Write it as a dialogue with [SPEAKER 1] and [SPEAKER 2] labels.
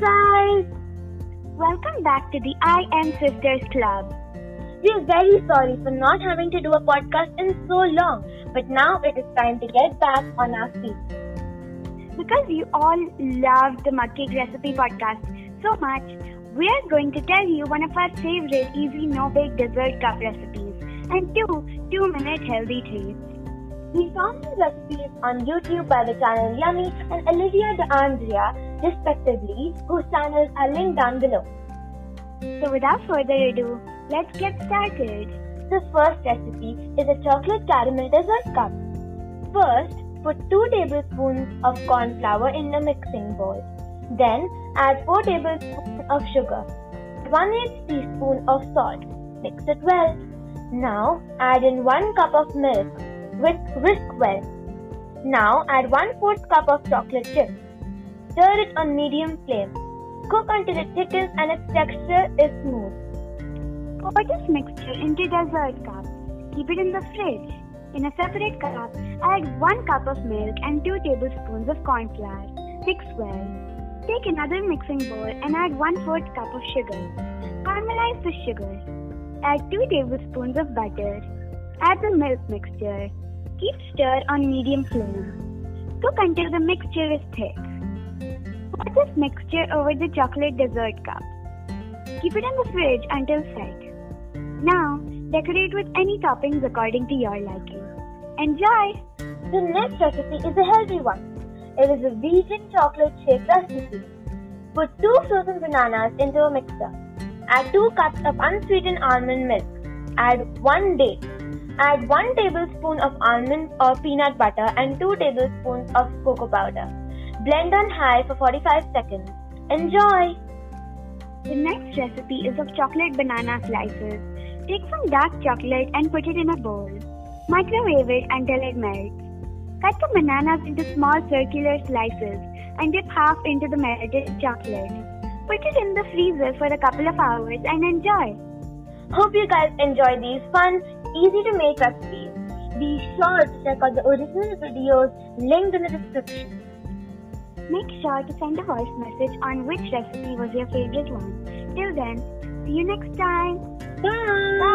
[SPEAKER 1] guys!
[SPEAKER 2] Welcome back to the I Am Sisters Club.
[SPEAKER 1] We're very sorry for not having to do a podcast in so long, but now it is time to get back on our feet.
[SPEAKER 2] Because you all love the mug cake recipe podcast so much, we are going to tell you one of our favorite easy no bake dessert cup recipes and two two minute healthy treats.
[SPEAKER 1] We found these recipes on YouTube by the channel Yummy and Alivia D'Andrea, respectively, whose channels are linked down below.
[SPEAKER 2] So without further ado, let's get started.
[SPEAKER 1] The first recipe is a chocolate caramel dessert cup. First, put 2 tablespoons of corn flour in a mixing bowl. Then, add 4 tablespoons of sugar, 1 8 teaspoon of salt. Mix it well. Now, add in 1 cup of milk with whisk well. Now add 1 4th cup of chocolate chips. Stir it on medium flame. Cook until it thickens and its texture is smooth.
[SPEAKER 2] Pour this mixture into dessert cup. Keep it in the fridge. In a separate cup, add 1 cup of milk and 2 tablespoons of corn flour. Mix well. Take another mixing bowl and add 1 4th cup of sugar. Caramelize the sugar. Add 2 tablespoons of butter. Add the milk mixture. Keep stir on medium flame. Cook until the mixture is thick. Pour this mixture over the chocolate dessert cup. Keep it in the fridge until set. Now, decorate with any toppings according to your liking. Enjoy!
[SPEAKER 1] The next recipe is a healthy one. It is a vegan chocolate shake recipe. Put 2 frozen bananas into a mixer. Add 2 cups of unsweetened almond milk. Add 1 date. Add 1 tablespoon of almond or peanut butter and 2 tablespoons of cocoa powder. Blend on high for 45 seconds. Enjoy!
[SPEAKER 2] The next recipe is of chocolate banana slices. Take some dark chocolate and put it in a bowl. Microwave it until it melts. Cut the bananas into small circular slices and dip half into the melted chocolate. Put it in the freezer for a couple of hours and enjoy.
[SPEAKER 1] Hope you guys enjoy these fun, easy to make recipes. Be sure to check out the original videos linked in the description.
[SPEAKER 2] Make sure to send a voice message on which recipe was your favorite one. Till then, see you next time.
[SPEAKER 1] Bye!
[SPEAKER 2] Bye.